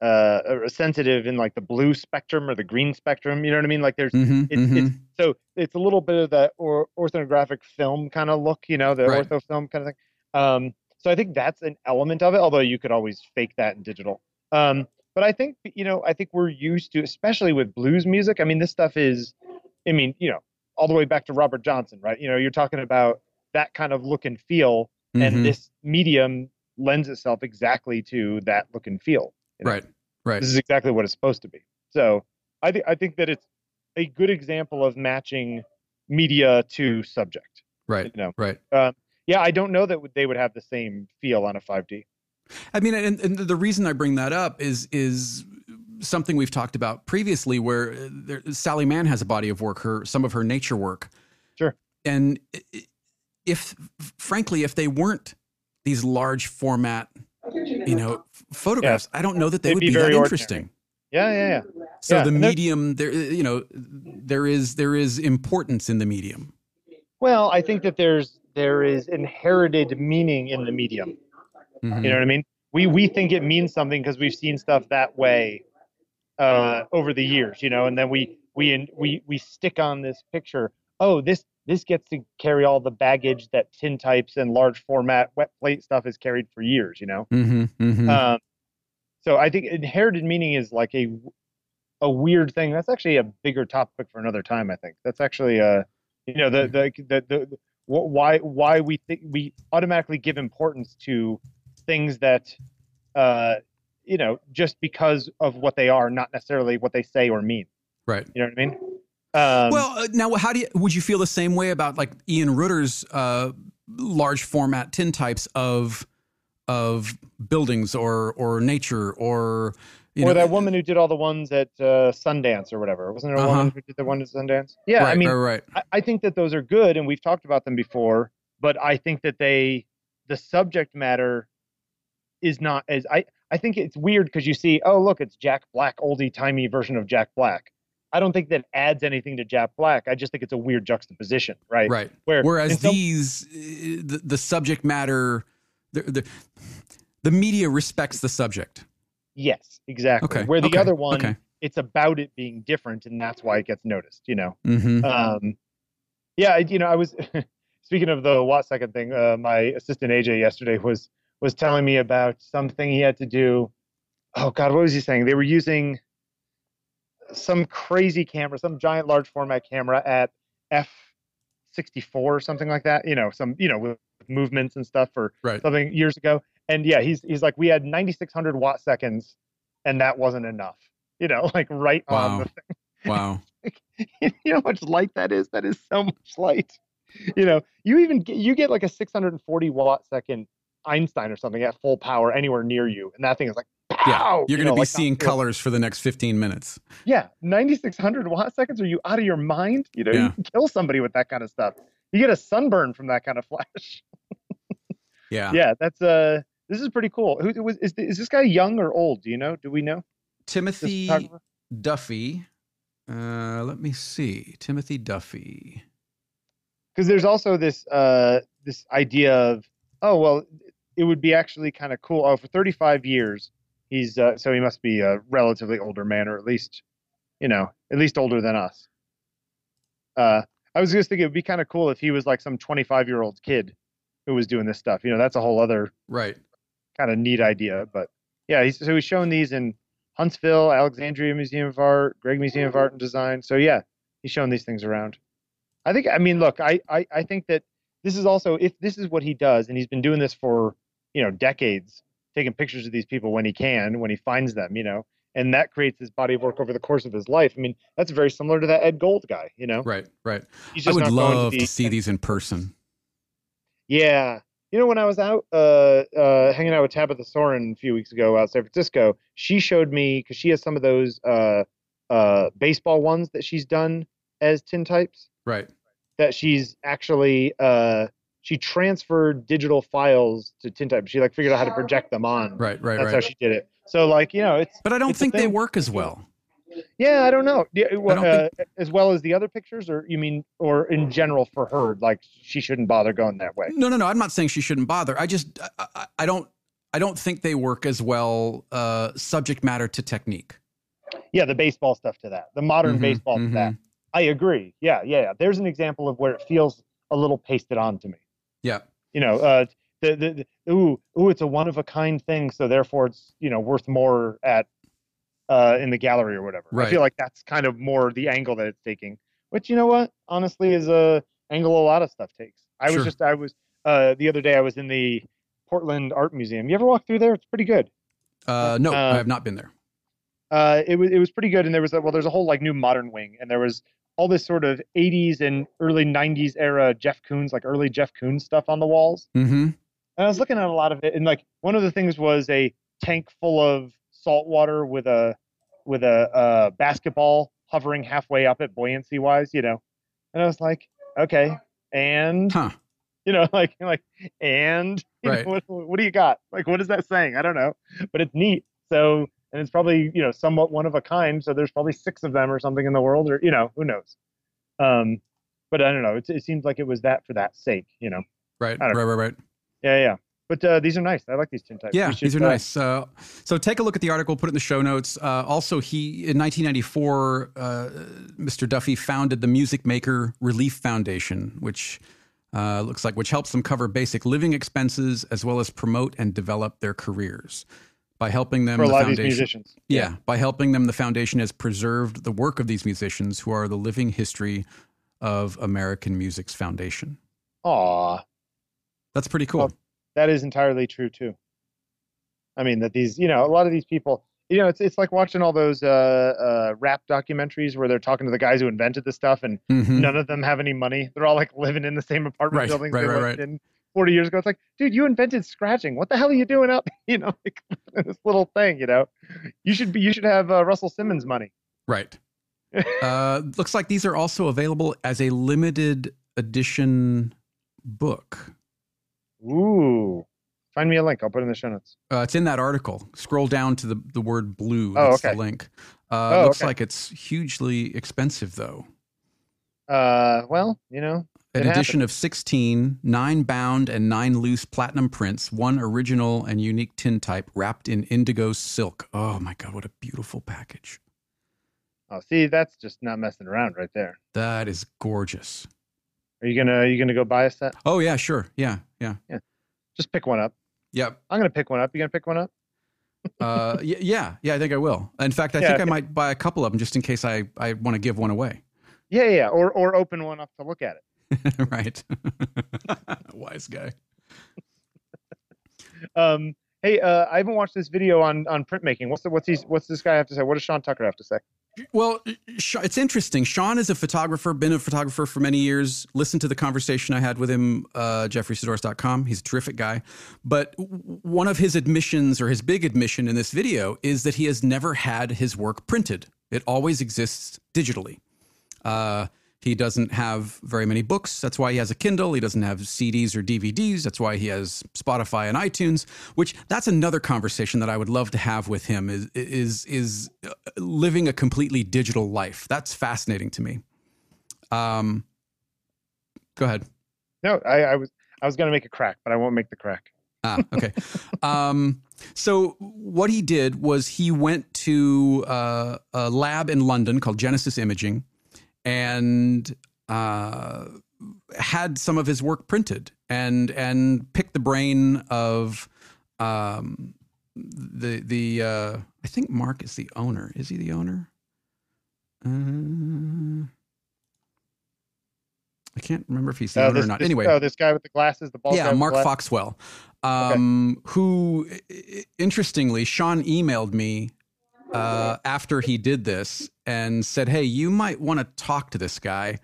uh, sensitive in like the blue spectrum or the green spectrum. You know what I mean? Like there's mm-hmm, it's, mm-hmm. it's, so it's a little bit of that or orthographic film kind of look. You know, the right. ortho film kind of thing. Um, so I think that's an element of it. Although you could always fake that in digital. Um, but I think you know I think we're used to, especially with blues music. I mean, this stuff is, I mean, you know, all the way back to Robert Johnson, right? You know, you're talking about that kind of look and feel, mm-hmm. and this medium lends itself exactly to that look and feel. You know? Right, right. This is exactly what it's supposed to be. So I think I think that it's a good example of matching media to subject. Right. You know. Right. Um, yeah, I don't know that they would have the same feel on a 5D. I mean, and, and the reason I bring that up is is something we've talked about previously, where uh, there, Sally Mann has a body of work, her some of her nature work. Sure. And if frankly, if they weren't these large format, you know, photographs, yeah. I don't know that they would be, be that ordinary. interesting. Yeah, yeah, yeah. So yeah, the medium, there, you know, there is there is importance in the medium. Well, I think that there's there is inherited meaning in the medium. Mm-hmm. You know what I mean? We we think it means something because we've seen stuff that way uh, over the years, you know, and then we we we we stick on this picture. Oh, this this gets to carry all the baggage that tintypes and large format wet plate stuff has carried for years, you know? Mm-hmm, mm-hmm. Um, so I think inherited meaning is like a, a weird thing. That's actually a bigger topic for another time. I think that's actually, uh, you know, the, the, the, the, the why, why we think we automatically give importance to things that, uh, you know, just because of what they are, not necessarily what they say or mean. Right. You know what I mean? Um, well, uh, now how do you would you feel the same way about like Ian Ruhter's uh, large format tintypes of of buildings or or nature or you or know, that woman who did all the ones at uh, Sundance or whatever. Wasn't there a Uh-huh. woman who did the one at Sundance? Yeah, right, I mean, right, right. I, I think that those are good, and we've talked about them before. But I think that they, the subject matter, is not as I. I think it's weird because you see, oh look, it's Jack Black, oldie timey version of Jack Black. I don't think that adds anything to Jack Black. I just think it's a weird juxtaposition, right? Right. Where Whereas some- these, uh, the, the subject matter, the, the the media respects the subject. yes, exactly. Okay. Where the okay, other one, Okay. it's about it being different, and that's why it gets noticed. You know. hmm um, yeah, you know, I was [laughs] speaking of the watt second thing. Uh, my assistant AJ yesterday was was telling me about something he had to do. Oh God, what was he saying? They were using some crazy camera, some giant large format camera at f 64 or something like that. You know, some you know with movements and stuff for Right. something years ago. And yeah, he's he's like, we had 9600 watt seconds, and that wasn't enough. You know, [laughs] like right on Wow. the [laughs] Wow. you know how much light that is? That is so much light. You know, you even get, you get like a 640 watt second Einstein or something at full power anywhere near you, and that thing is like, Yeah. You're you going to be like seeing colors for the next 15 minutes. Yeah, 9600 watt seconds. Are you out of your mind? You know, Yeah. you can kill somebody with that kind of stuff. You get a sunburn from that kind of flash. [laughs] Yeah. yeah, that's uh, this is pretty cool. Who was is, is this guy young or old? Do you know? Do we know? Timothy? Duffy. Uh, let me see. Timothy Duffy. because there's also this uh this idea of oh well it would be actually kind of cool oh for 35 years he's uh, so he must be a relatively older man or at least you know at least older than us. Uh i was just thinking it would be kind of cool if he was like some 25 year old kid who was doing this stuff. You know that's a whole other Right. kind of neat idea but yeah he's so he's showing these in huntsville alexandria museum of art Gregg museum of art and design. So yeah he's showing these things around. I think I mean look, I, I I think that this is also if this is what he does and he's been doing this for, you know, decades, taking pictures of these people when he can, when he finds them, you know, and that creates his body of work over the course of his life. I mean, that's very similar to that Ed Gold guy, you know. Right. Right. I would love to, to, see these in person. Yeah. You know, when I was out uh, uh, hanging out with Tabitha Soren a few weeks ago out in San Francisco, she showed me because she has some of those uh, uh, baseball ones that she's done as tintypes. Right. that she's actually uh she transferred digital files to tintype she like figured out how to project them on Right. Right. that's right. how she did it so like you know it's but I don't it's think they work as well. yeah i don't know yeah, well, don't uh, as well as the other pictures or you mean or in general for her like she shouldn't bother going that way No, no, no. I'm not saying she shouldn't bother. I just, I, I, I don't, I don't think they work as well. Uh, subject matter to technique. yeah the baseball stuff to that the modern Mhm, baseball to that i agree yeah yeah yeah there's an example of where it feels a little pasted on to me Yeah. you know, uh, the, the, the ooh, ooh, it's a one of a kind thing, so therefore it's you know worth more at uh, in the gallery or whatever. I feel like that's kind of more the angle that it's taking, which you know what, honestly, is a angle a lot of stuff takes. I Sure. was just I was uh, the other day I was in the Portland Art Museum. You ever walk through there? It's pretty good. Uh, no, Uh, I have not been there. Uh, it was it was pretty good, and there was a, well, there's a whole like new modern wing, and there was all this sort of 80s and early 90s era Jeff Koons, like early Jeff Koons stuff on the walls. Mm-hmm. And I was looking at a lot of it, and like one of the things was a tank full of salt water with a with a uh, basketball hovering halfway up it buoyancy wise, you know. And I was like, okay, and Huh. you know, [laughs] like like and you know, what, [laughs] what do you got? Like, what is that saying? I don't know, but it's neat. So and it's probably you know somewhat one of a kind. So there's probably six of them or something in the world, or you know, who knows. Um, but I don't know. It, it seems like it was that for that sake, you know. Right. Right. don't Right. Right. Yeah, yeah. But uh, these are nice. I like these tin types. Yeah, should, these are uh, nice. Uh, so take a look at the article, put it in the show notes. Uh, also, he in 1994, uh, Mr. Duffy founded the Music Maker Relief Foundation, which uh, looks like which helps them cover basic living expenses as well as promote and develop their careers. By helping them, for a the lot of these foundation, musicians. yeah, by helping them, the foundation has preserved the work of these musicians, who are the living history of American music's foundation. Aw, That's pretty cool. Well, that is entirely true too. I mean, that these, you know, a lot of these people, you know, it's it's like watching all those uh, uh, rap documentaries where they're talking to the guys who invented the stuff, and Mhm. none of them have any money. They're all like living in the same apartment Right, buildings right, they right, lived right. in 40 years ago. It's like, dude, you invented scratching. What the hell are you doing out? [laughs] You know, like, [laughs] this little thing. You know, you should be. You should have uh, Russell Simmons money. Right. [laughs] uh, looks like these are also available as a limited edition book. Ooh, find me a link. I'll put it in the show notes. Uh, it's in that article. Scroll down to the, the word blue. Oh, That's okay. the link. Uh, Oh, looks okay. like it's hugely expensive, though. Uh, well, you know, An It edition of 16, nine bound and nine loose platinum prints, one original and unique tin type wrapped in indigo silk. Oh my God, what a beautiful package. oh, see, that's just not messing around right there. That is gorgeous. Are you gonna are you gonna go buy a set? Oh, yeah, sure. Yeah, yeah. Yeah. Just pick one up. Yep. I'm gonna pick one up. You gonna pick one up? Uh, [laughs] yeah, yeah, I think I will. In fact, I Yeah, think I might buy a couple of them just in case I, I want to give one away. Yeah, yeah, yeah. Or or open one up to look at it. [laughs] right. [laughs] Wise guy. Um, hey, uh, I haven't watched this video on on printmaking. What's the what's he what's this guy have to say? What does Sean Tucker have to say? Well, it's interesting. Sean is a photographer, been a photographer for many years. Listen to the conversation I had with him, uh, jeffreysaddoris.com. He's a terrific guy. But one of his admissions, or his big admission in this video, is that he has never had his work printed. It always exists digitally. Uh, he doesn't have very many books. That's why he has a Kindle. He doesn't have CDs or DVDs. That's why he has Spotify and iTunes. Which that's another conversation that I would love to have with him. Is is is uh, living a completely digital life. That's fascinating to me. Um, go ahead. No, I, I was I was gonna make a crack, but I won't make the crack. Ah, okay. [laughs] um, so what he did was he went to uh, a lab in London called Genesis Imaging, and uh, had some of his work printed, and and picked the brain of um, the the uh, I think Mark is the owner. Is he the owner? Uh, I can't remember if he's the Uh, owner this, or not. this- anyway, oh, this guy with the glasses, the bald yeah, Mark? Foxwell, um, who i- i- interestingly, Sean emailed me uh, after he did this and said, "Hey, you might want to talk to this guy."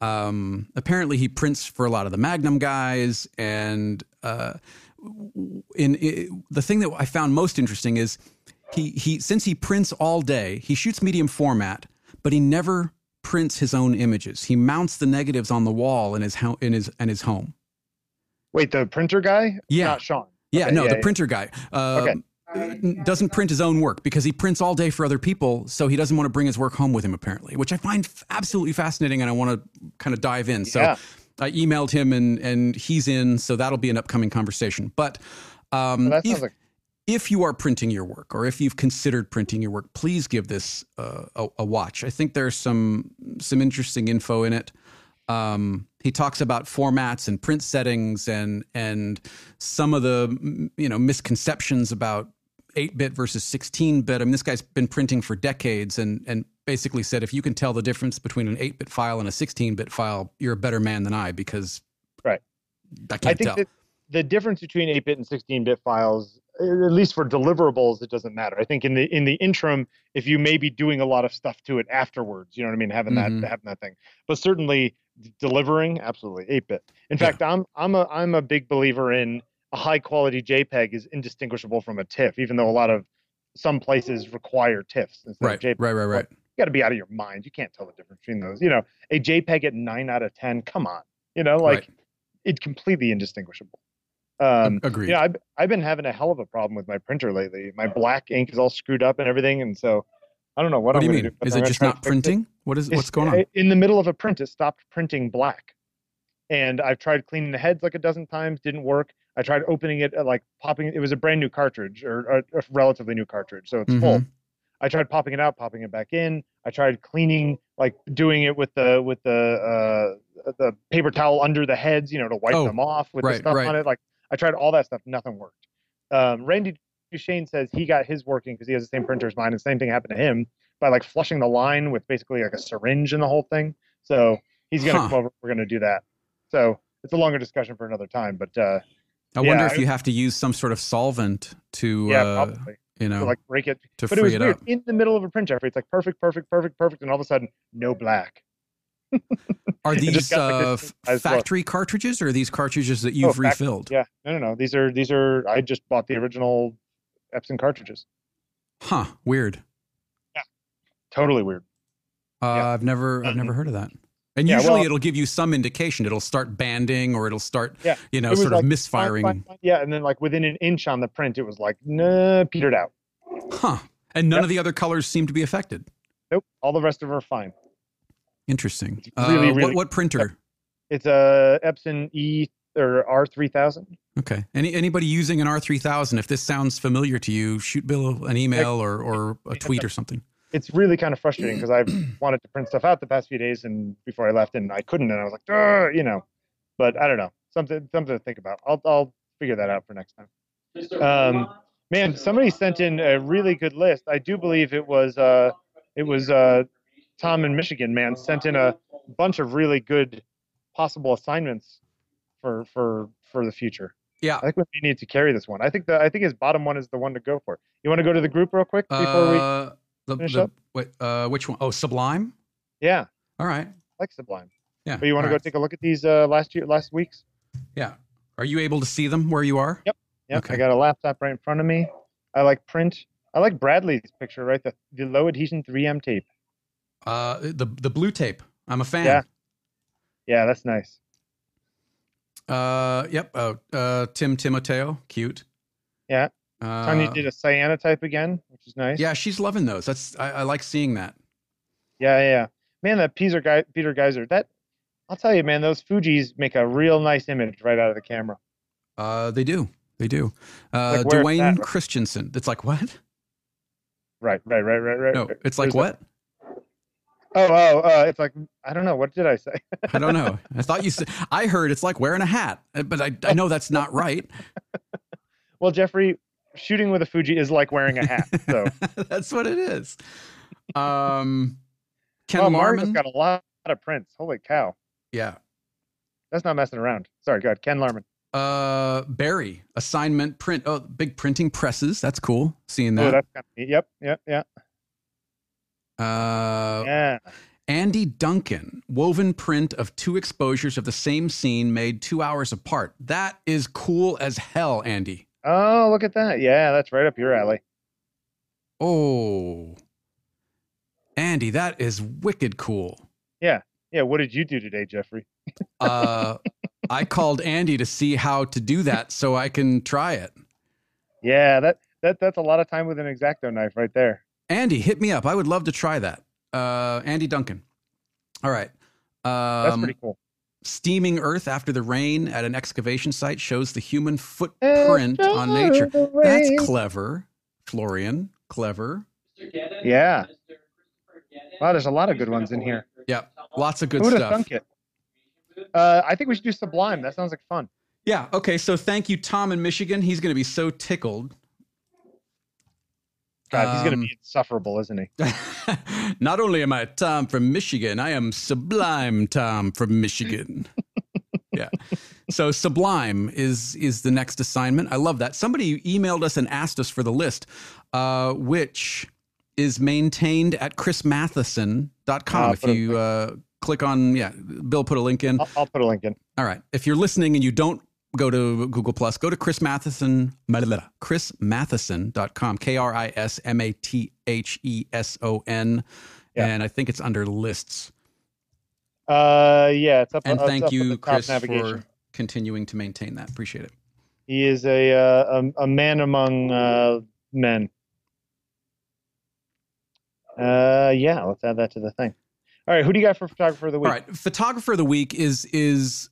Um, apparently, he prints for a lot of the Magnum guys, and uh, in, the thing that I found most interesting is he he since he prints all day, he shoots medium format, but he never prints his own images. He mounts the negatives on the wall in his ho- in his in his home. Wait, the printer guy? Yeah. not Sean. Yeah, Okay, no, yeah, the yeah. printer guy. Uh, Okay. Doesn't print his own work because he prints all day for other people, so he doesn't want to bring his work home with him, apparently, which I find f- absolutely fascinating and I want to kind of dive in. So Yeah. I emailed him and, and he's in, so that'll be an upcoming conversation. But um, Well, if, like if you are printing your work or if you've considered printing your work, please give this uh, a, a watch. I think there's some some interesting info in it. Um, he talks about formats and print settings and and some of the you know misconceptions about 8-bit versus 16-bit. I mean, this guy's been printing for decades and and basically said if you can tell the difference between an 8-bit file and a 16-bit file, you're a better man than I because Right. I can't I think tell. the difference between 8-bit and 16-bit files, at least for deliverables, it doesn't matter. I think in the in the interim, if you may be doing a lot of stuff to it afterwards, you know what I mean, having Mhm. that having that thing. But certainly delivering, absolutely 8-bit. In Yeah. fact, I'm I'm a I'm a big believer in a high quality JPEG is indistinguishable from a TIFF, even though a lot of some places require TIFFs instead right, of JPEG. right, right, right. You got to be out of your mind. You can't tell the difference between those. You know, a JPEG at nine out of ten. Come on, you know, like Right. it's completely indistinguishable. Um, Agreed. you know, I've I've been having a hell of a problem with my printer lately. My black ink is all screwed up and everything, and so I don't know what, What do you gonna mean? but Is I'm it just not fix it. printing? What is It's- what's going on? In the middle of a print, it stopped printing black, and I've tried cleaning the heads like a dozen times, didn't work. I tried opening it, uh, like popping. It was a brand new cartridge or a, a relatively new cartridge, so it's full. Mhm. I tried popping it out, popping it back in. I tried cleaning, like doing it with the with the uh, the paper towel under the heads, you know, to wipe Oh, them off with the stuff right. on it. Like I tried all that stuff, nothing worked. Um, Randy Duchesne says he got his working because he has the same printer as mine, and the same thing happened to him by like flushing the line with basically like a syringe in the whole thing. So he's gonna Huh. come over. We're gonna do that. So it's a longer discussion for another time, but uh, I Yeah, wonder I if you have to use some sort of solvent to, Yeah, uh, you know, To like break it. to But it free was it weird. up. In the middle of a print, Jeffrey, it's like perfect, perfect, perfect, perfect, and all of a sudden, no black. Are [laughs] these like, uh, this f- eyes closed. factory cartridges or are these cartridges that you've factory, refilled? Yeah, no, no, no. These are these are. I just bought the original Epson cartridges. Huh. Weird. Yeah. Totally weird. Uh, Yeah. I've never, I've never heard of that. And Yeah, usually well- it'll give you some indication. It'll start banding or it'll start, Yeah, you know, sort of like, fine, misfiring. fine, fine. Yeah, and then like within an inch on the print, it was like nah, petered out. Huh. And none Yep. of the other colors seem to be affected. Nope, all the rest of them are fine. Interesting. Really, uh, what, really- what printer? It's a Epson E or R three thousand. Okay. Any anybody using an R3000, if this sounds familiar to you, shoot Bill an email or, or a tweet or something. It's really kind of frustrating because I've [clears throat] wanted to print stuff out the past few days and before I left, and I couldn't, and I was like, you know. But I don't know, something something to think about. I'll I'll figure that out for next time. Um, man, somebody sent in a really good list. I do believe it was uh, it was uh, Tom in Michigan. Man, sent in a bunch of really good possible assignments for for for the future. Yeah. I think we need to carry this one. I think the I think his bottom one is the one to go for. You want to go to the group real quick before we? The, the, uh, which one? Oh, Sublime? Yeah, All right. I like Sublime. Yeah. But you want to go right. take a look at these uh, last year last week's? Yeah. Are you able to see them where you are? Yep. Yep. Okay. I got a laptop right in front of me. I like print. I like Bradley's picture, right? The the low adhesion 3M tape. Uh, the the blue tape. I'm a fan. Yeah. Yeah, that's nice. Uh, yep. Uh, uh, Tim Timoteo, cute. Yeah. Uh, Tanya did a cyanotype again, which is nice. yeah, she's loving those. That's I, I like seeing that. Yeah, yeah. yeah. Man, that Peter guy, Peter Geyser, that I'll tell you, man, those Fuji's make a real nice image right out of the camera. Uh, they do. They do. Uh, Like, Dwayne that? Christensen. It's like what? Right, right, right, right, right. No, it's like There's what? Oh, oh, uh, it's like I don't know. What did I say? [laughs] I don't know. I thought you said. I heard it's like wearing a hat, but I I know that's not right. [laughs] well, Jeffrey, shooting with a Fuji is like wearing a hat. So, [laughs] that's what it is. Um, Ken Mario's Larman. got a lot of prints. Holy cow, yeah. that's not messing around. Sorry, go ahead, Ken Larman. Uh, Barry assignment print. Oh, big printing presses. That's cool. Seeing that. Oh, that. that's kind of neat. Yep, yep, yeah, Uh, yeah. Andy Duncan, woven print of two exposures of the same scene made two hours apart. That is cool as hell, Andy. Oh, look at that. Yeah, that's right up your alley. Oh, Andy, that is wicked cool. Yeah, Yeah. what did you do today, Jeffrey? [laughs] Uh, I called Andy to see how to do that so I can try it. Yeah, that that that's a lot of time with an exacto knife right there. Andy, hit me up. I would love to try that. Uh, Andy Duncan. All right. That's Um, pretty cool. Steaming earth after the rain at an excavation site shows the human footprint on nature. That's clever, Florian. Clever. Yeah. Wow, there's a lot of good ones in here. Yep. Lots of good Who would have stuff. thunk it? Uh, I think we should do Sublime. That sounds like fun. Yeah. Okay. So thank you, Tom in Michigan. He's going to be so tickled. God, he's Um, be insufferable, isn't he? [laughs] Not only am I Tom from Michigan, I am Sublime Tom from Michigan. [laughs] yeah. So Sublime is is the next assignment. I love that. Somebody emailed us and asked us for the list, uh, which is maintained at krismatheson.com. I'll if you uh, click on, yeah, Bill put a link in. I'll, I'll put a link in. All right. If you're listening and you don't go to Google Plus, go to Kris Matheson, Kris krismatheson.com, K R I S M A T H E S O N. And I think it's under lists. Uh, yeah, it's up. And it's thank up you, Kris, navigation. for continuing to maintain that. Appreciate it. He is a uh, a, a man among uh, men. Uh, yeah, let's add that to the thing. All right, who do you got for photographer of the week? All right. Photographer of the week is is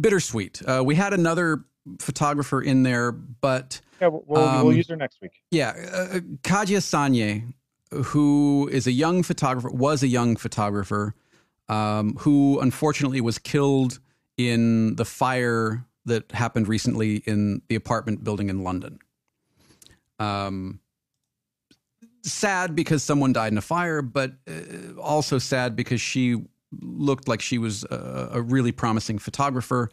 bittersweet. Uh, we had another photographer in there, but Yeah, we'll, we'll, Um, we'll use her next week. Yeah, uh, Khadija Saye, who is a young photographer, was a young photographer, um, who unfortunately was killed in the fire that happened recently in the apartment building in London. Um, sad because someone died in a fire, but uh, also sad because she looked like she was a, a really promising photographer.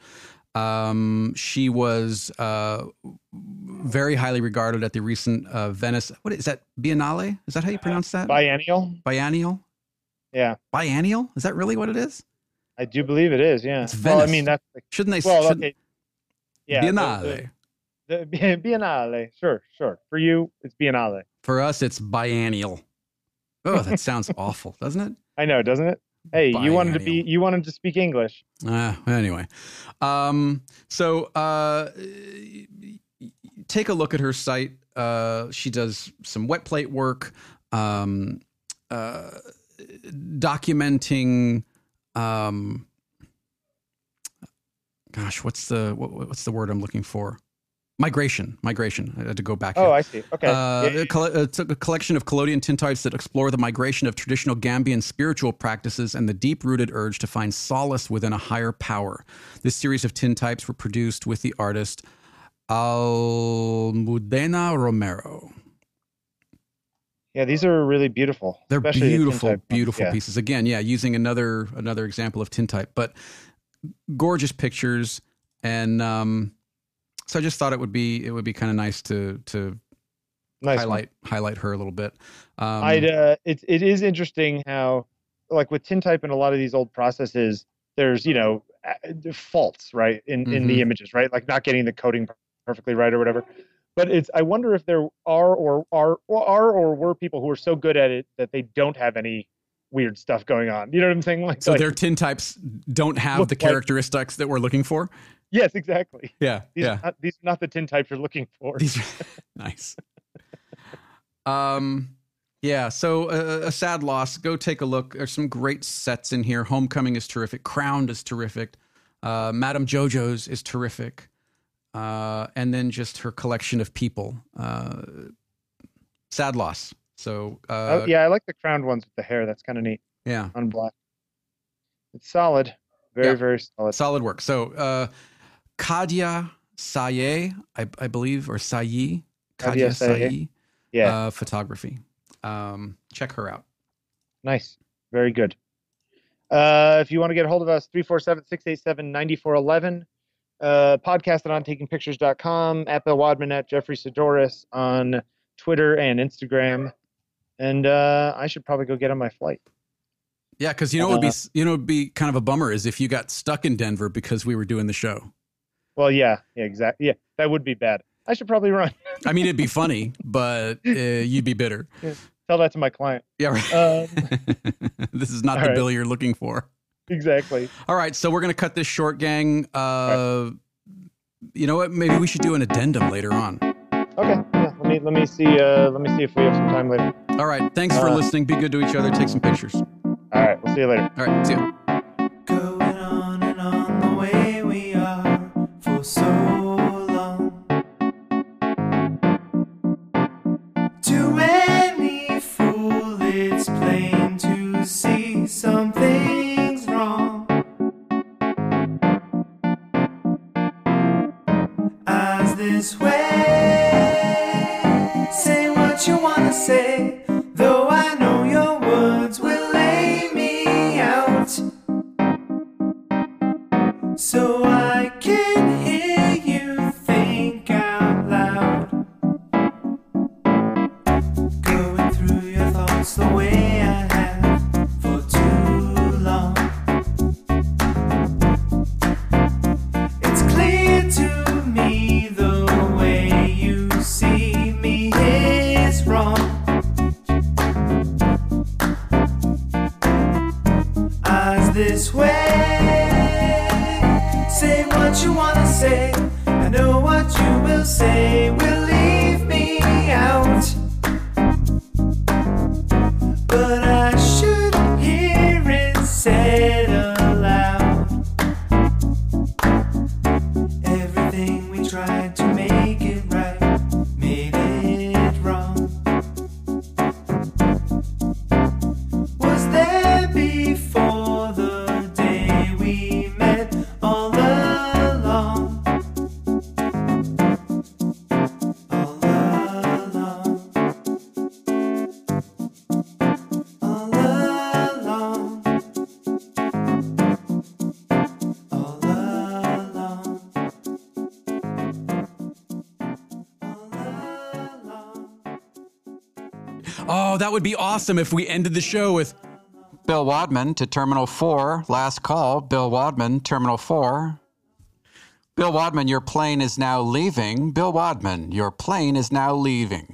Um, she was uh, very highly regarded at the recent uh, Venice. What is that? Biennale? Is that how you pronounce that? Biennial. Biennial. Yeah, Biennial. Is that really what it is? I do believe it is. Yeah. It's well, I mean that's like, Shouldn't they? well, shouldn't- okay. Yeah. the- Biennale. The, the, [laughs] Biennale. Sure, sure. For you, it's Biennale. For us, it's biennial. Oh, that sounds [laughs] awful, doesn't it? I know, doesn't it? Hey, you wanted to be you wanted to speak English. Uh, anyway, um, so uh, take a look at her site. Uh, she does some wet plate work, um, uh, documenting. Um, gosh, what's the what, what's the word I'm looking for? Migration, migration. I had to go back. Oh, here. I see. Okay. Uh, Yeah, a coll- a collection of collodion tintypes that explore the migration of traditional Gambian spiritual practices and the deep rooted urge to find solace within a higher power. This series of tintypes were produced with the artist Almudena Romero. yeah, these are really beautiful. They're especially the beautiful, beautiful Yeah. pieces. Again, yeah, using another another example of tintype, but gorgeous pictures. And um, so I just thought it would be it would be kind of nice to to Nice one. highlight highlight her a little bit. Um, I'd uh, it it is interesting how like with tintype and a lot of these old processes, there's you know faults right in in Mhm. the images, right? Like not getting the coding perfectly right or whatever. But it's I wonder if there are or are or are or were people who are so good at it that they don't have any weird stuff going on. You know what I'm saying? Like, So like their tintypes don't have the like- characteristics that we're looking for. Yes, exactly. Yeah, These yeah. are not, these are not the tintypes you're looking for. These are [laughs] nice. Um, yeah. So uh, a sad loss. Go take a look. There's some great sets in here. Homecoming is terrific. Crowned is terrific. Uh, Madame JoJo's is terrific. Uh, and then just her collection of people. Uh, sad loss. So uh, Oh, yeah, I like the crowned ones with the hair. That's kind of neat yeah. on black. It's solid. Very, Yeah. very solid. solid work. So, uh, Kadia Saye, I, I believe, or Sayi, Kadia Kadia Saye. Yeah, uh, photography. Um, check her out. nice. Very good. Uh, if you want to get a hold of us, 347 687 9411. Uh, podcast at ontakingpictures.com, at Bill Wadman, at Jeffrey Saddoris on Twitter and Instagram. And uh, I should probably go get on my flight. Yeah, because you know it would be Uh, you know it'd be kind of a bummer is if you got stuck in Denver because we were doing the show. Well, yeah, yeah, exactly. Yeah, that would be bad. I should probably run. I mean, it'd be [laughs] funny, but uh, you'd be bitter. Tell that to my client. Yeah, right. Um, [laughs] this is not the right. bill you're looking for. exactly. All right, so we're gonna cut this short, gang. Uh, You know what? Maybe we should do an addendum later on. Okay. Yeah. Let me let me see. Uh, let me see if we have some time later. All right, thanks for Uh, listening. Be good to each other. Take some pictures. All right. We'll see you later. All right, see ya. That would be awesome if we ended the show with Bill Wadman to Terminal 4. Last call. Bill Wadman, Terminal 4. Bill Wadman, your plane is now leaving. Bill Wadman, your plane is now leaving.